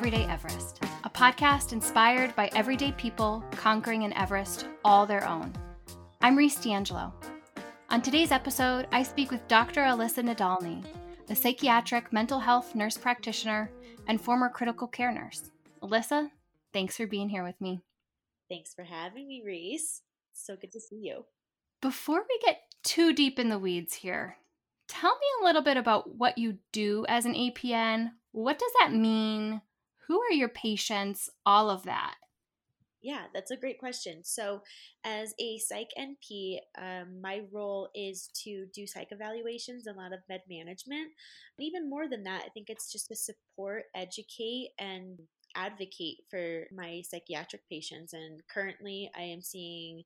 Everyday Everest, a podcast inspired by everyday people conquering an Everest all their own. I'm Reece D'Angelo. On today's episode, I speak with Dr. Alyssa Nadolny, a psychiatric mental health nurse practitioner and former critical care nurse. Alyssa, thanks for being here with me. Thanks for having me, Reece. So good to see you. Before we get too deep in the weeds here, tell me a little bit about what you do as an APN. What does that mean? Who are your patients? All of that. Yeah, that's a great question. So, as a psych NP, um, my role is to do psych evaluations, a lot of med management. But even more than that, I think it's just to support, educate, and advocate for my psychiatric patients. And currently, I am seeing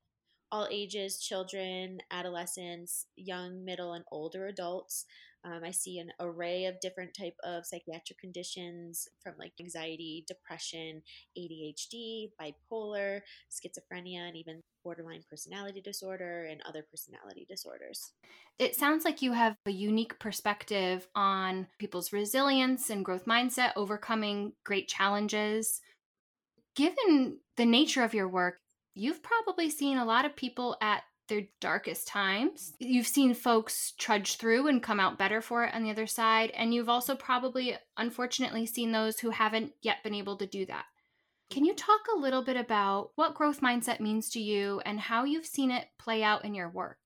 all ages children, adolescents, young, middle, and older adults. Um, I see an array of different type of psychiatric conditions from like anxiety, depression, ADHD, bipolar, schizophrenia, and even borderline personality disorder and other personality disorders. It sounds like you have a unique perspective on people's resilience and growth mindset, overcoming great challenges. Given the nature of your work, you've probably seen a lot of people at their darkest times. You've seen folks trudge through and come out better for it on the other side. And you've also probably, unfortunately, seen those who haven't yet been able to do that. Can you talk a little bit about what growth mindset means to you and how you've seen it play out in your work?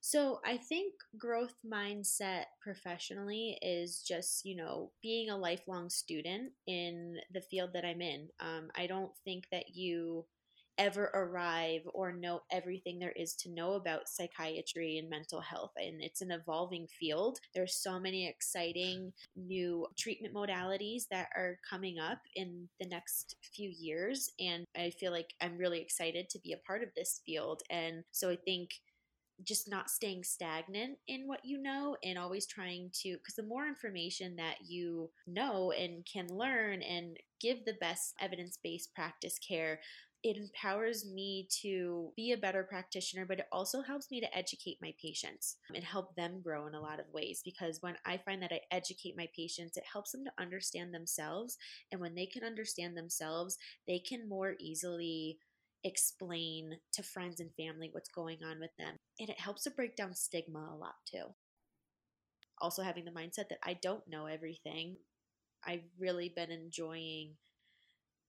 So, I think growth mindset professionally is just, you know, being a lifelong student in the field that I'm in. Um, I don't think that you ever arrive or know everything there is to know about psychiatry and mental health and it's an evolving field. There's so many exciting new treatment modalities that are coming up in the next few years and i feel like i'm really excited to be a part of this field. And so i think just not staying stagnant in what you know and always trying to because the more information that you know and can learn and give the best evidence-based practice care it empowers me to be a better practitioner, but it also helps me to educate my patients and help them grow in a lot of ways. Because when I find that I educate my patients, it helps them to understand themselves. And when they can understand themselves, they can more easily explain to friends and family what's going on with them. And it helps to break down stigma a lot too. Also, having the mindset that I don't know everything, I've really been enjoying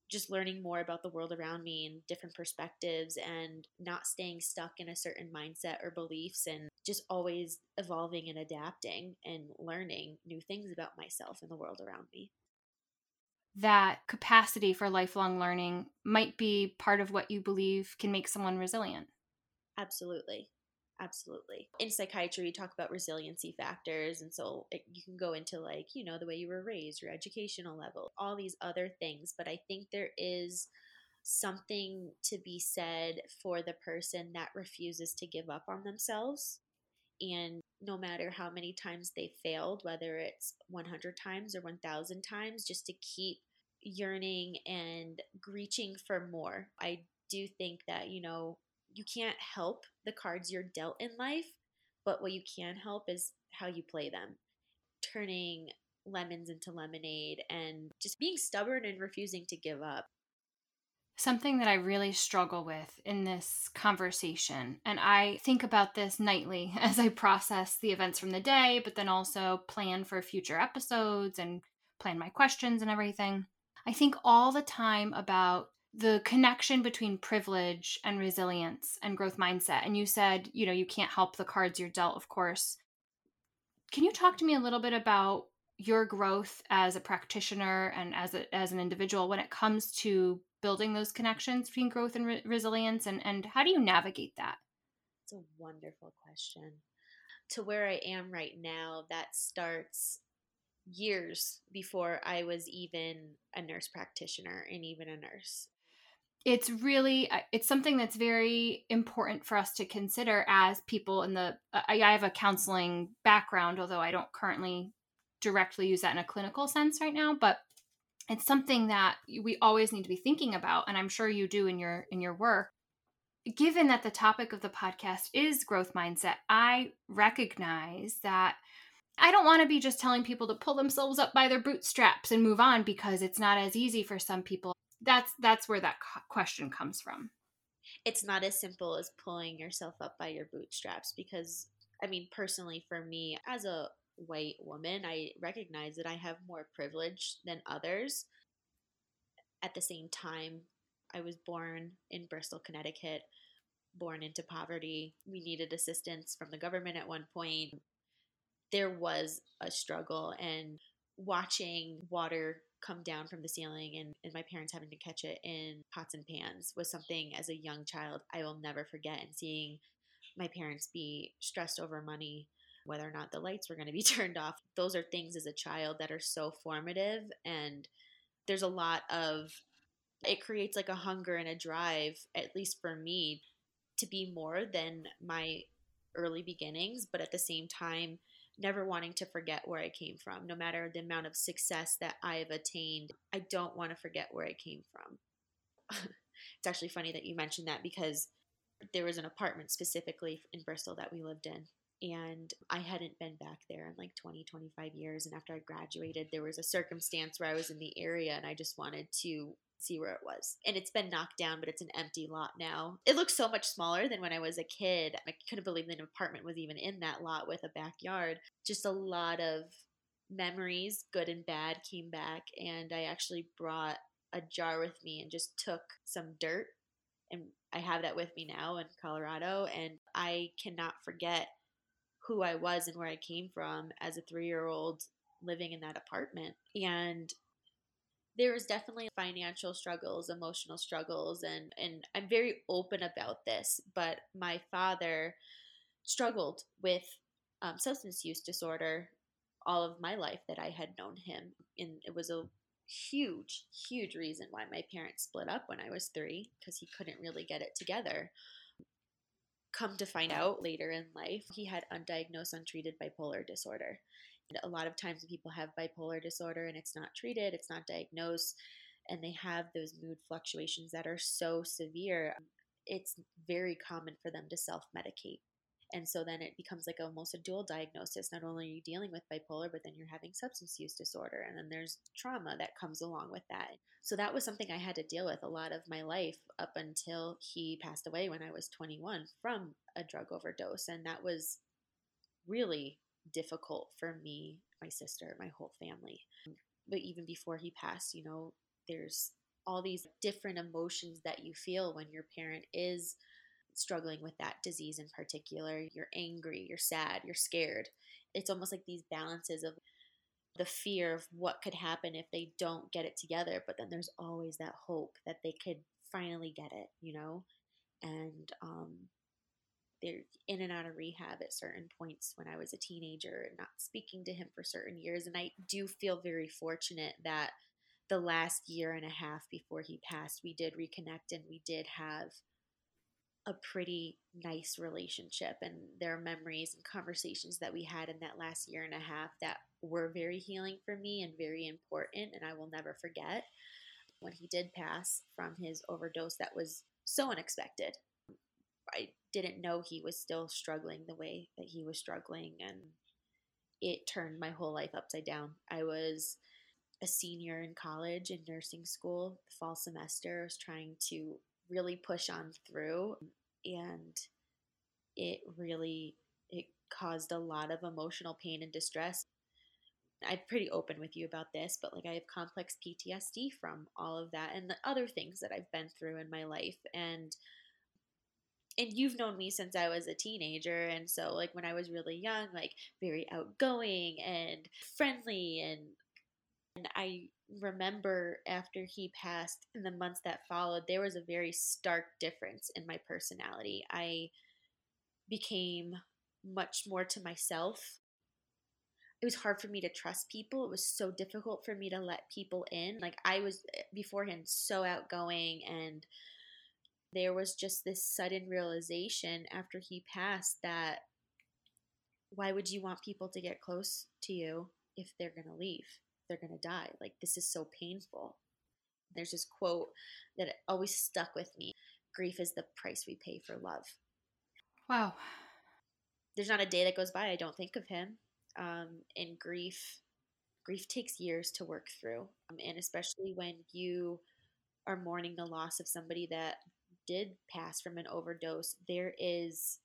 just learning more about the world around me and different perspectives and not staying stuck in a certain mindset or beliefs and just always evolving and adapting and learning new things about myself and the world around me. That capacity for lifelong learning might be part of what you believe can make someone resilient. Absolutely. Absolutely. In psychiatry, we talk about resiliency factors. And so it, you can go into, like, you know, the way you were raised, your educational level, all these other things. But I think there is something to be said for the person that refuses to give up on themselves. And no matter how many times they failed, whether it's 100 times or 1,000 times, just to keep yearning and reaching for more. I do think that, you know, you can't help the cards you're dealt in life, but what you can help is how you play them. Turning lemons into lemonade and just being stubborn and refusing to give up. Something that I really struggle with in this conversation, and I think about this nightly as I process the events from the day, but then also plan for future episodes and plan my questions and everything. I think all the time about the connection between privilege and resilience and growth mindset. And you said, you know, you can't help the cards you're dealt, of course. Can you talk to me a little bit about your growth as a practitioner and as a, as an individual when it comes to building those connections between growth and re- resilience and and how do you navigate that? It's a wonderful question. To where I am right now, that starts years before I was even a nurse practitioner and even a nurse it's really uh, it's something that's very important for us to consider as people in the uh, I, I have a counseling background although i don't currently directly use that in a clinical sense right now but it's something that we always need to be thinking about and i'm sure you do in your in your work given that the topic of the podcast is growth mindset i recognize that I don't want to be just telling people to pull themselves up by their bootstraps and move on because it's not as easy for some people. That's that's where that question comes from. It's not as simple as pulling yourself up by your bootstraps because I mean personally for me as a white woman, I recognize that I have more privilege than others. At the same time, I was born in Bristol, Connecticut, born into poverty. We needed assistance from the government at one point there was a struggle and watching water come down from the ceiling and, and my parents having to catch it in pots and pans was something as a young child I will never forget and seeing my parents be stressed over money whether or not the lights were going to be turned off those are things as a child that are so formative and there's a lot of it creates like a hunger and a drive at least for me to be more than my early beginnings but at the same time never wanting to forget where I came from. No matter the amount of success that I have attained, I don't want to forget where I came from. it's actually funny that you mentioned that because there was an apartment specifically in Bristol that we lived in. And I hadn't been back there in like 20, 25 years. And after I graduated, there was a circumstance where I was in the area and I just wanted to see where it was. And it's been knocked down, but it's an empty lot now. It looks so much smaller than when I was a kid. I couldn't believe that an apartment was even in that lot with a backyard. Just a lot of memories, good and bad, came back. And I actually brought a jar with me and just took some dirt. And I have that with me now in Colorado. And I cannot forget who I was and where I came from as a three year old living in that apartment. And there was definitely financial struggles, emotional struggles, and and I'm very open about this. But my father struggled with um, substance use disorder all of my life that I had known him, and it was a huge, huge reason why my parents split up when I was three because he couldn't really get it together. Come to find out later in life, he had undiagnosed, untreated bipolar disorder a lot of times people have bipolar disorder and it's not treated, it's not diagnosed, and they have those mood fluctuations that are so severe, it's very common for them to self medicate. And so then it becomes like almost a dual diagnosis. Not only are you dealing with bipolar, but then you're having substance use disorder. And then there's trauma that comes along with that. So that was something I had to deal with a lot of my life up until he passed away when I was 21 from a drug overdose. And that was really difficult for me, my sister, my whole family. But even before he passed, you know, there's all these different emotions that you feel when your parent is struggling with that disease in particular. You're angry, you're sad, you're scared. It's almost like these balances of the fear of what could happen if they don't get it together, but then there's always that hope that they could finally get it, you know? And um, they're in and out of rehab at certain points when I was a teenager and not speaking to him for certain years. And I do feel very fortunate that the last year and a half before he passed, we did reconnect and we did have a pretty nice relationship. And there are memories and conversations that we had in that last year and a half that were very healing for me and very important. And I will never forget when he did pass from his overdose that was so unexpected. I didn't know he was still struggling the way that he was struggling and it turned my whole life upside down. I was a senior in college in nursing school, the fall semester, I was trying to really push on through and it really it caused a lot of emotional pain and distress. I'm pretty open with you about this, but like I have complex PTSD from all of that and the other things that I've been through in my life and and you've known me since I was a teenager. And so, like, when I was really young, like, very outgoing and friendly. And, and I remember after he passed, in the months that followed, there was a very stark difference in my personality. I became much more to myself. It was hard for me to trust people. It was so difficult for me to let people in. Like, I was eh, beforehand so outgoing and there was just this sudden realization after he passed that why would you want people to get close to you if they're going to leave? They're going to die. Like, this is so painful. There's this quote that always stuck with me grief is the price we pay for love. Wow. There's not a day that goes by I don't think of him. um, and grief grief takes years to work through um, and especially when you are mourning the loss of somebody that did pass from an overdose there is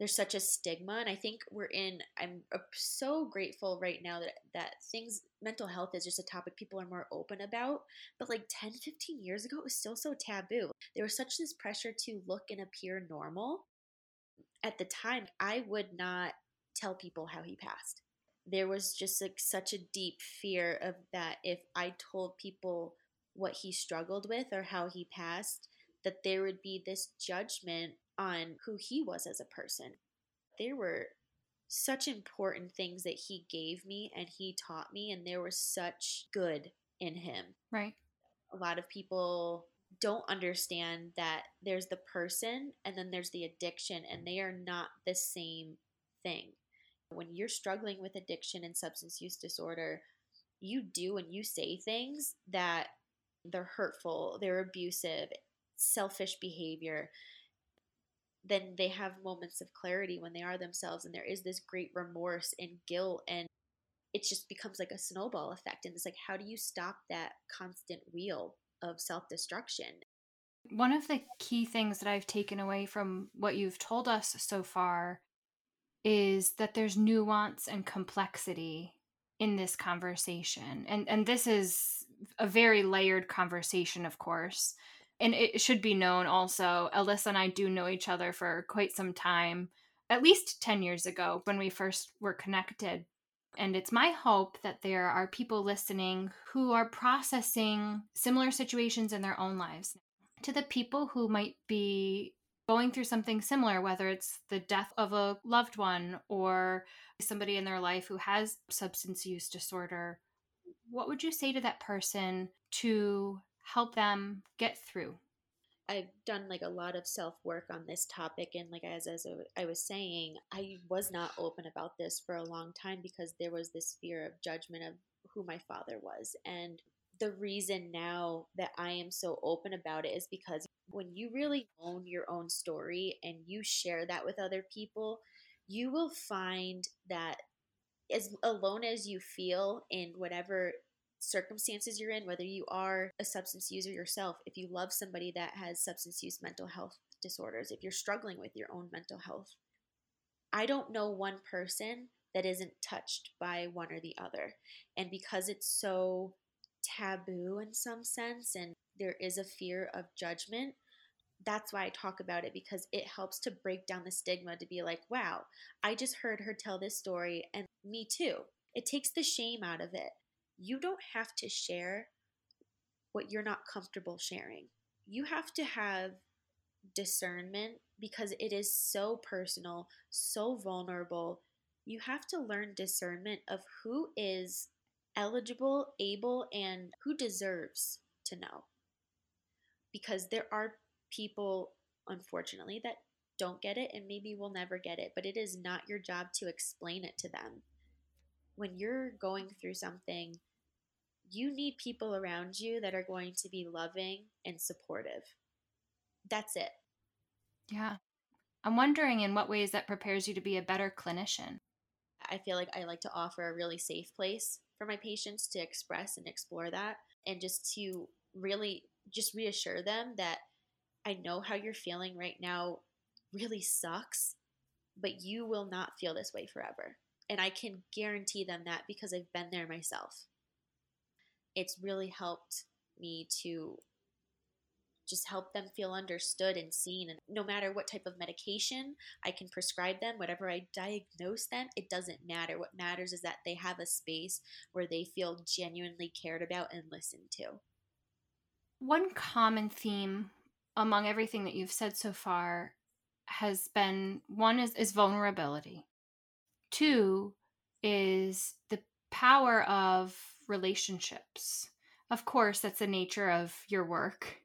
there's such a stigma and i think we're in i'm uh, so grateful right now that that things mental health is just a topic people are more open about but like 10 15 years ago it was still so taboo. There was such this pressure to look and appear normal. At the time i would not tell people how he passed. There was just like such a deep fear of that if i told people what he struggled with or how he passed that there would be this judgment on who he was as a person. There were such important things that he gave me and he taught me, and there was such good in him. Right. A lot of people don't understand that there's the person and then there's the addiction, and they are not the same thing. When you're struggling with addiction and substance use disorder, you do and you say things that they're hurtful, they're abusive, selfish behavior then they have moments of clarity when they are themselves and there is this great remorse and guilt and it just becomes like a snowball effect and it's like how do you stop that constant wheel of self-destruction? One of the key things that i've taken away from what you've told us so far is that there's nuance and complexity in this conversation and and this is a very layered conversation of course and it should be known also, Alyssa and I do know each other for quite some time, at least 10 years ago when we first were connected. And it's my hope that there are people listening who are processing similar situations in their own lives. To the people who might be going through something similar, whether it's the death of a loved one or somebody in their life who has substance use disorder, what would you say to that person to help them get through? I've done like a lot of self work on this topic, and like as as I was saying, I was not open about this for a long time because there was this fear of judgment of who my father was, and the reason now that I am so open about it is because when you really own your own story and you share that with other people, you will find that as alone as you feel in whatever circumstances you're in, whether you are a substance user yourself, if you love somebody that has substance use mental health disorders, if you're struggling with your own mental health, I don't know one person that isn't touched by one or the other. And because it's so taboo in some sense and there is a fear of judgment, that's why I talk about it because it helps to break down the stigma to be like, wow, I just heard her tell this story and me too. It takes the shame out of it you don't have to share what you're not comfortable sharing. You have to have discernment because it is so personal, so vulnerable. You have to learn discernment of who is eligible, able, and who deserves to know. Because there are people, unfortunately, that don't get it and maybe will never get it, but it is not your job to explain it to them. When you're going through something, you need people around you that are going to be loving and supportive. That's it. Yeah. I'm wondering in what ways that prepares you to be a better clinician. I feel like I like to offer a really safe place for my patients to express and explore that and just to really just reassure them that I know how you're feeling right now really sucks, but you will not feel this way forever. And I can guarantee them that because I've been there myself it's really helped me to just help them feel understood and seen. And no matter what type of medication I can prescribe them, whatever I diagnose them, it doesn't matter. What matters is that they have a space where they feel genuinely cared about and listened to. One common theme among everything that you've said so far has been one is, is vulnerability, two is the power of relationships. Of course, that's the nature of your work.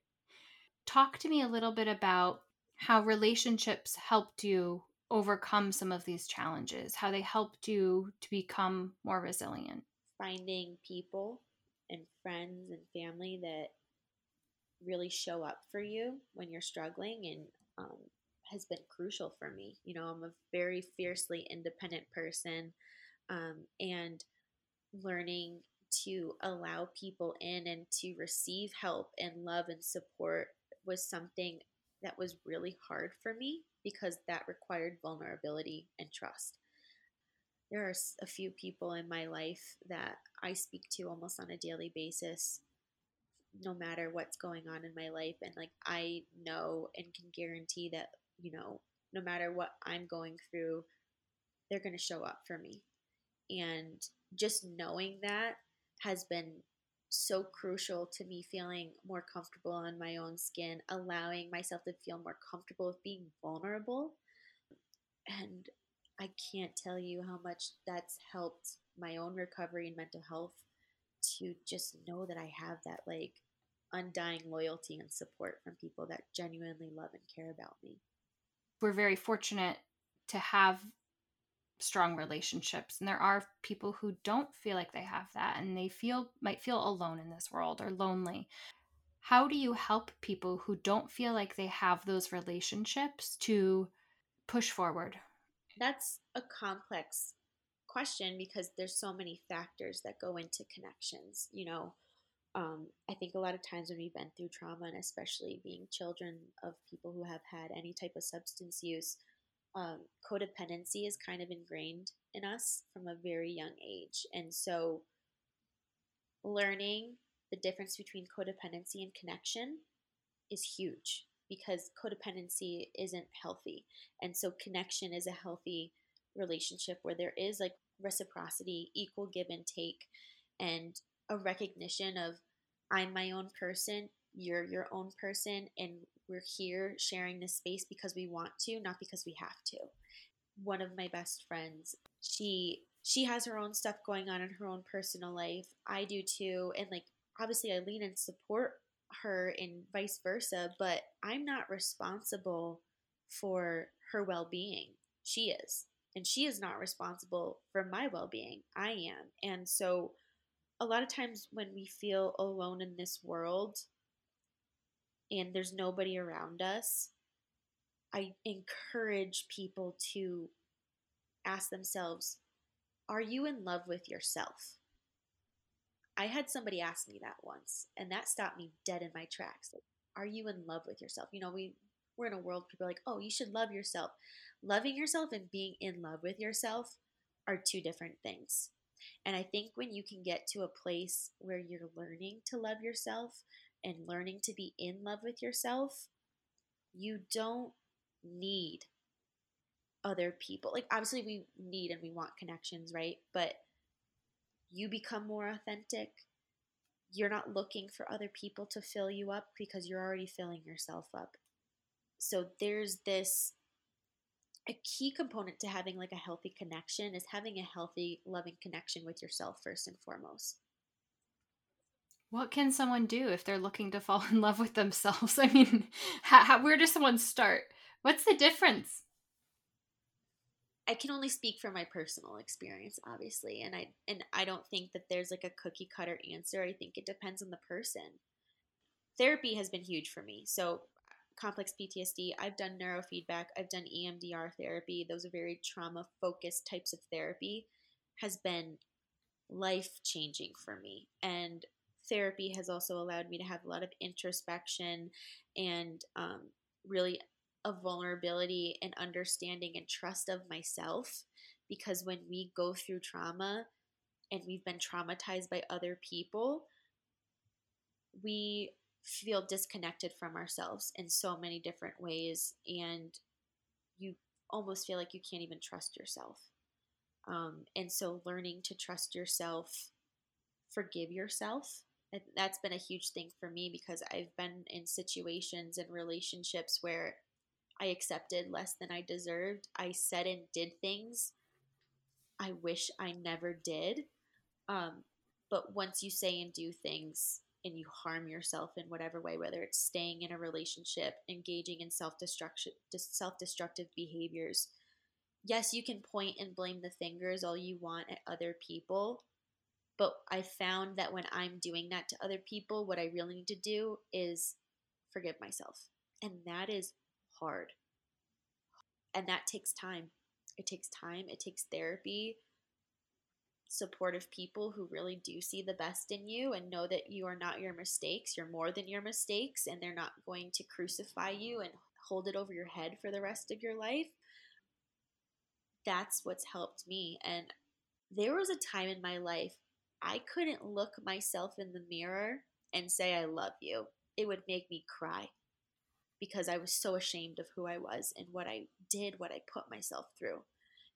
Talk to me a little bit about how relationships helped you overcome some of these challenges, how they helped you to become more resilient. Finding people and friends and family that really show up for you when you're struggling and um, has been crucial for me. You know, I'm a very fiercely independent person. um, and learning to allow people in and to receive help and love and support was something that was really hard for me because that required vulnerability and trust. There are a few people in my life that I speak to almost on a daily basis, no matter what's going on in my life. And like, I know and can guarantee that, you know, no matter what I'm going through, they're going to show up for me. And just knowing that has been so crucial to me feeling more comfortable in my own skin, allowing myself to feel more comfortable with being vulnerable. And I can't tell you how much that's helped my own recovery and mental health to just know that I have that like undying loyalty and support from people that genuinely love and care about me. We're very fortunate to have strong relationships and there are people who don't feel like they have that and they feel might feel alone in this world or lonely. How do you help people who don't feel like they have those relationships to push forward? That's a complex question because there's so many factors that go into connections you know? Um, i think a lot of times when we've been through trauma and especially being children of people who have had any type of substance use um, codependency is kind of ingrained in us from a very young age. And so, learning the difference between codependency and connection is huge because codependency isn't healthy. And so, connection is a healthy relationship where there is like reciprocity, equal give and take, and a recognition of I'm my own person, you're your own person, and we're here sharing this space because we want to, not because we have to. One of my best friends, she she has her own stuff going on in her own personal life. I do too, and like obviously I lean and support her and vice versa, but I'm not responsible for her well-being. She is. And she is not responsible for my well-being. I am. And so a lot of times when we feel alone in this world, and there's nobody around us, I encourage people to ask themselves, Are you in love with yourself? I had somebody ask me that once, and that stopped me dead in my tracks. Like, are you in love with yourself? You know, we we're in a world people are like, oh, you should love yourself. Loving yourself and being in love with yourself are two different things. And I think when you can get to a place where you're learning to love yourself, and learning to be in love with yourself, you don't need other people. Like, obviously, we need and we want connections, right? But you become more authentic. You're not looking for other people to fill you up because you're already filling yourself up. So, there's this a key component to having like a healthy connection is having a healthy, loving connection with yourself first and foremost. What can someone do if they're looking to fall in love with themselves? I mean, how, how, where does someone start? What's the difference? I can only speak from my personal experience, obviously, and I and I don't think that there's like a cookie cutter answer. I think it depends on the person. Therapy has been huge for me. So, complex PTSD, I've done neurofeedback, I've done EMDR therapy. Those are very trauma focused types of therapy. Has been life changing for me, and therapy has also allowed me to have a lot of introspection and um, really a vulnerability and understanding and trust of myself because when we go through trauma and we've been traumatized by other people we feel disconnected from ourselves in so many different ways and you almost feel like you can't even trust yourself. Um, and so learning to trust yourself forgive yourself that's been a huge thing for me because I've been in situations and relationships where I accepted less than I deserved. I said and did things I wish I never did. Um, but once you say and do things and you harm yourself in whatever way, whether it's staying in a relationship, engaging in self destruction, self destructive behaviors, yes, you can point and blame the fingers all you want at other people, but I found that when I'm doing that to other people, what I really need to do is forgive myself. And that is hard. And that takes time. It takes time, it takes therapy. supportive people who really do see the best in you and know that you are not your mistakes. You're more than your mistakes, and they're not going to crucify you and hold it over your head for the rest of your life. That's what's helped me. And there was a time in my life I couldn't look myself in the mirror and say, I love you. It would make me cry because I was so ashamed of who I was and what I did, what I put myself through.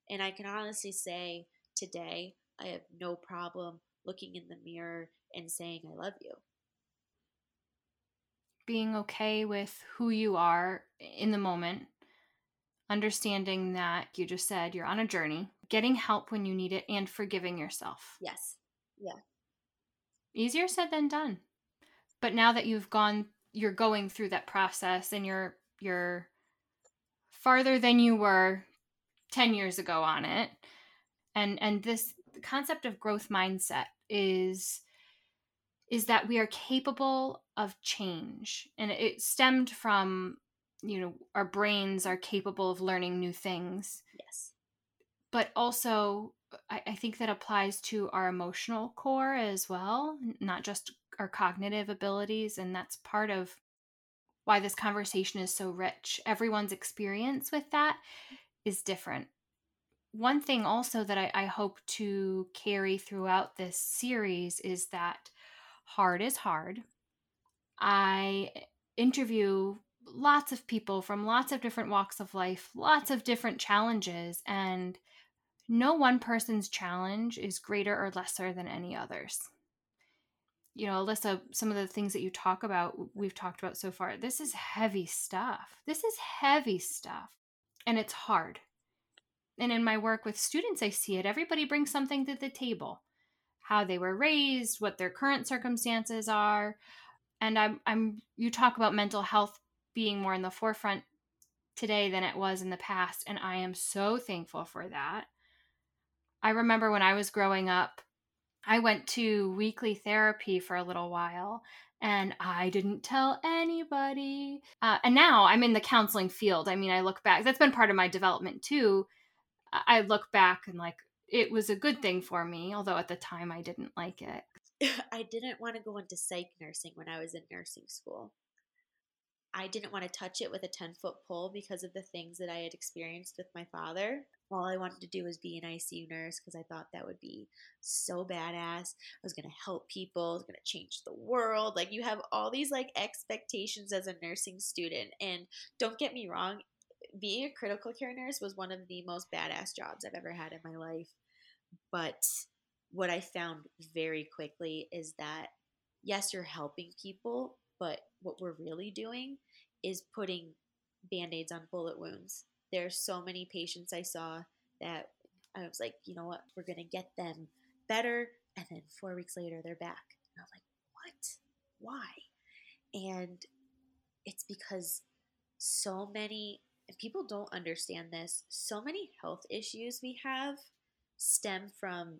And I can honestly say today, I have no problem looking in the mirror and saying, I love you. Being okay with who you are in the moment, understanding that you just said you're on a journey, getting help when you need it, and forgiving yourself. Yes. Yeah. Easier said than done. But now that you've gone, you're going through that process and you're, you're farther than you were 10 years ago on it. And, and this the concept of growth mindset is is that we are capable of change and it stemmed from you know our brains are capable of learning new things yes but also I, I think that applies to our emotional core as well not just our cognitive abilities and that's part of why this conversation is so rich everyone's experience with that is different one thing also that I, I hope to carry throughout this series is that hard is hard. I eh, interview lots of people from lots of different walks of life, lots of different challenges, and no one person's challenge is greater or lesser than any others. You know, Alyssa, some of the things that you talk about, we've talked about so far, this is heavy stuff. This is heavy stuff, and it's hard and in my work with students, I see it. Everybody brings something to the table how they were raised, what their current circumstances are. And I'm, I'm, you talk about mental health being more in the forefront today than it was in the past. And I am so thankful for that. I remember when I was growing up, I went to weekly therapy for a little while and I didn't tell anybody. Uh, and now I'm in the counseling field. I mean, I look back, that's been part of my development too. I look back and like it was a good thing for me, although at the time I didn't like it. I didn't want to go into psych nursing when I was in nursing school. I didn't want to touch it with a 10 foot pole because of the things that I had experienced with my father. All I wanted to do was be an ICU nurse because I thought that would be so badass. I was going to help people, I was going to change the world. Like, you have all these like expectations as a nursing student. And don't get me wrong, being a critical care nurse was one of the most badass jobs I've ever had in my life. But what I found very quickly is that yes, you're helping people, but what we're really doing is putting band aids on bullet wounds. There's so many patients I saw that I was like, you know what, we're gonna get them better, and then four weeks later they're back. And I was like, what? Why? And it's because so many people don't understand this, so many health issues we have stem from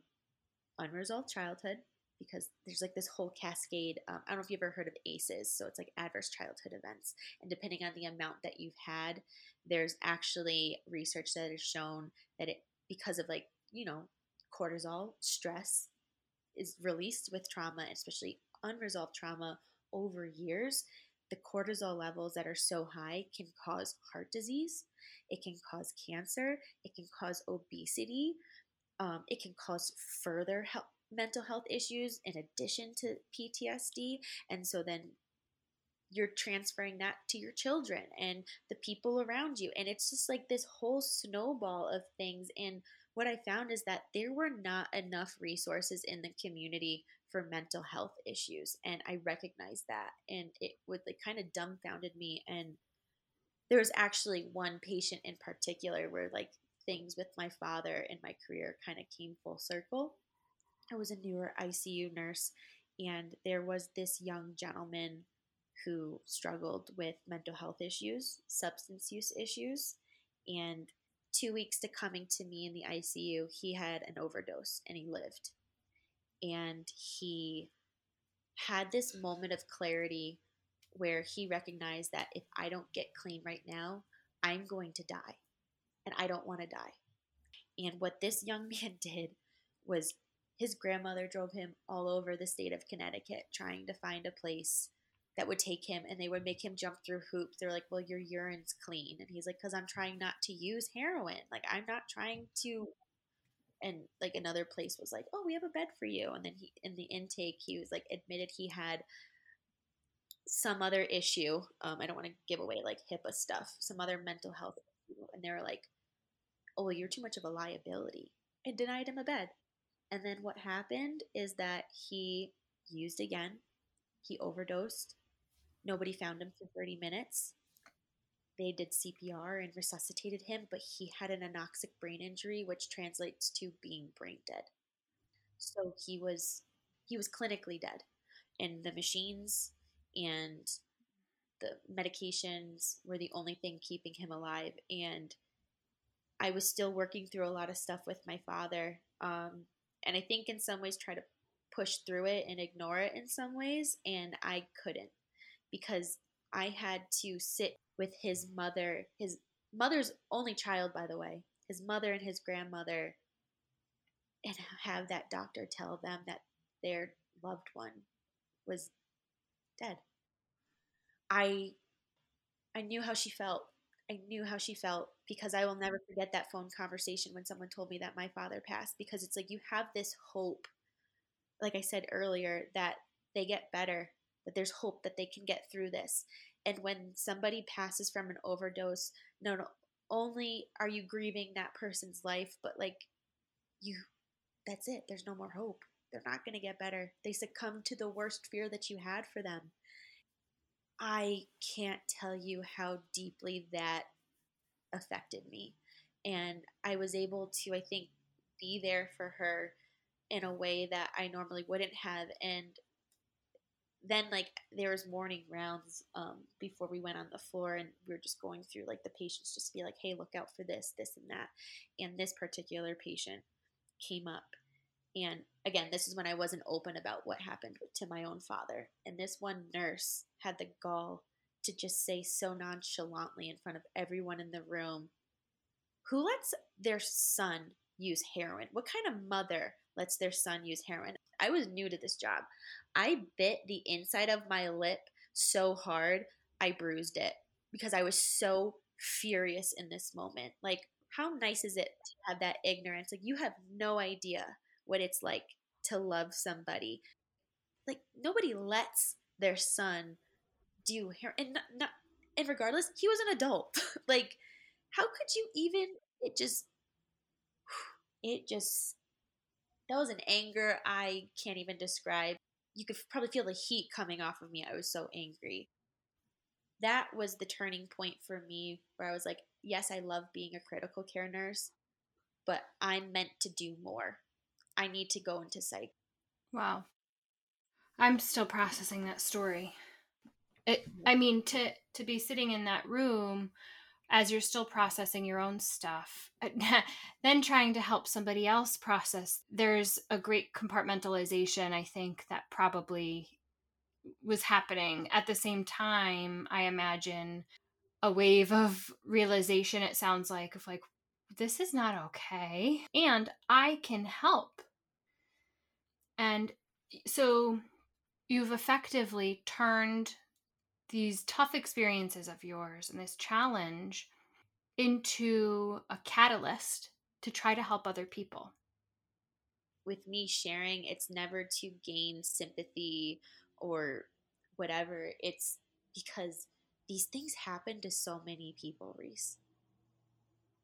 unresolved childhood because there's like this whole cascade. Um, I don't know if you've ever heard of ACEs, so it's like adverse childhood events. And depending on the amount that you've had, there's actually research that has shown that it, because of like, you know, cortisol, stress is released with trauma, especially unresolved trauma over years the cortisol levels that are so high can cause heart disease, it can cause cancer, it can cause obesity, um, it can cause further health, mental health issues in addition to PTSD. And so then you're transferring that to your children and the people around you. And it's just like this whole snowball of things. And what I found is that there were not enough resources in the community for mental health issues and i recognized that and it would like kind of dumbfounded me and there was actually one patient in particular where like things with my father and my career kind of came full circle i was a newer icu nurse and there was this young gentleman who struggled with mental health issues substance use issues and two weeks to coming to me in the icu he had an overdose and he lived and he had this moment of clarity where he recognized that if I don't get clean right now, I'm going to die. And I don't want to die. And what this young man did was his grandmother drove him all over the state of Connecticut trying to find a place that would take him and they would make him jump through hoops. They're like, Well, your urine's clean. And he's like, Because I'm trying not to use heroin. Like, I'm not trying to. And like another place was like, Oh, we have a bed for you. And then he, in the intake, he was like, admitted he had some other issue. Um, I don't want to give away like HIPAA stuff, some other mental health issue. And they were like, Oh, well, you're too much of a liability. And denied him a bed. And then what happened is that he used again, he overdosed. Nobody found him for 30 minutes. They did CPR and resuscitated him, but he had an anoxic brain injury, which translates to being brain dead. So he was he was clinically dead. And the machines and the medications were the only thing keeping him alive. And I was still working through a lot of stuff with my father. Um, and I think in some ways try to push through it and ignore it in some ways, and I couldn't because I had to sit with his mother, his mother's only child, by the way, his mother and his grandmother, and have that doctor tell them that their loved one was dead. I I knew how she felt. I knew how she felt because I will never forget that phone conversation when someone told me that my father passed because it's like you have this hope like I said earlier that they get better, that there's hope that they can get through this. And when somebody passes from an overdose, no, no only are you grieving that person's life, but like you that's it. There's no more hope. They're not going to get better. They succumb to the worst fear that you had for them. I can't tell you how deeply that affected me. And I was able to, I think, be there for her in a way that I normally wouldn't have. And then, like, there was morning rounds um, before we went on the floor, and we were just going through, like, the patients just be like, hey, look out for this, this, and that. And this particular patient came up. And again, this is when I wasn't open about what happened to my own father. And this one nurse had the gall to just say so nonchalantly in front of everyone in the room who lets their son use heroin? What kind of mother lets their son use heroin? I was new to this job. I bit the inside of my lip so hard, I bruised it because I was so furious in this moment. Like, how nice is it to have that ignorance? Like, you have no idea what it's like to love somebody. Like, nobody lets their son do hair and not, not and regardless he was an adult. Like how could you even it just it just that was an anger i can't even describe. You could probably feel the heat coming off of me. I was so angry. That was the turning point for me where i was like yes i love being a critical care nurse but i'm meant to do more i need to go into psych wow i'm still processing that story it, mm-hmm. I mean, to to be sitting in that room as you're still processing your own stuff, then trying to help somebody else process. There's a great compartmentalization, I think, that probably was happening at the same time. I imagine a wave of realization. It sounds like of like this is not okay, and I can help. And so you've effectively turned these tough experiences of yours and this challenge into a catalyst to try to help other people. With me sharing, it's never to gain sympathy or whatever. It's because these things happen to so many people, Reece.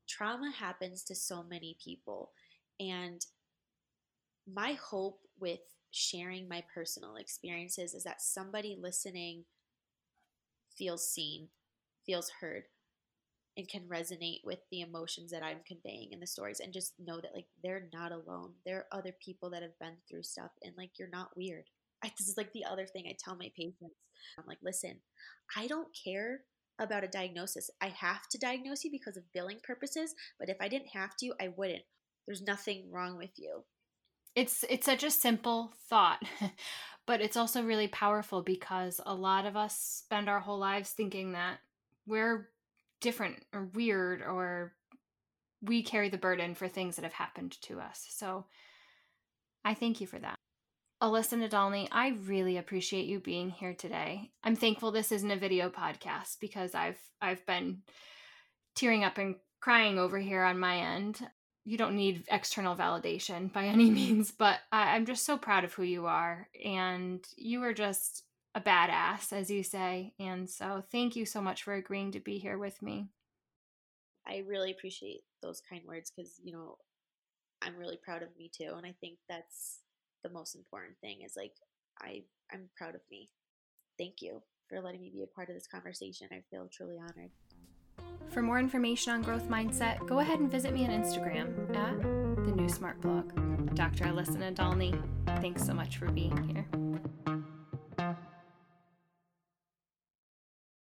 Trauma happens to so many people. And my hope with sharing my personal experiences is that somebody listening feels seen, feels heard, and can resonate with the emotions that I'm conveying in the stories and just know that like they're not alone. There are other people that have been through stuff and like you're not weird. I, this is like the other thing I tell my patients. I'm like, listen, I don't care about a diagnosis. I have to diagnose you because of billing purposes, but if I didn't have to, I wouldn't. There's nothing wrong with you. It's it's such a simple thought. but it's also really powerful because a lot of us spend our whole lives thinking that we're different or weird or we carry the burden for things that have happened to us. So I thank you for that. Alyssa Nadolny, I really appreciate you being here today. I'm thankful this isn't a video podcast because I've I've been tearing up and crying over here on my end. You don't need external validation by any means, but I, I'm just so proud of who you are. And you are just a badass, as you say. And so thank you so much for agreeing to be here with me. I really appreciate those kind words because, you know, I'm really proud of me too. And I think that's the most important thing is like, I, I'm proud of me. Thank you for letting me be a part of this conversation. I feel truly honored. For more information on growth mindset, go ahead and visit me on Instagram at the New Smart Blog. Dr. Alyssa Nadolny, thanks so much for being here.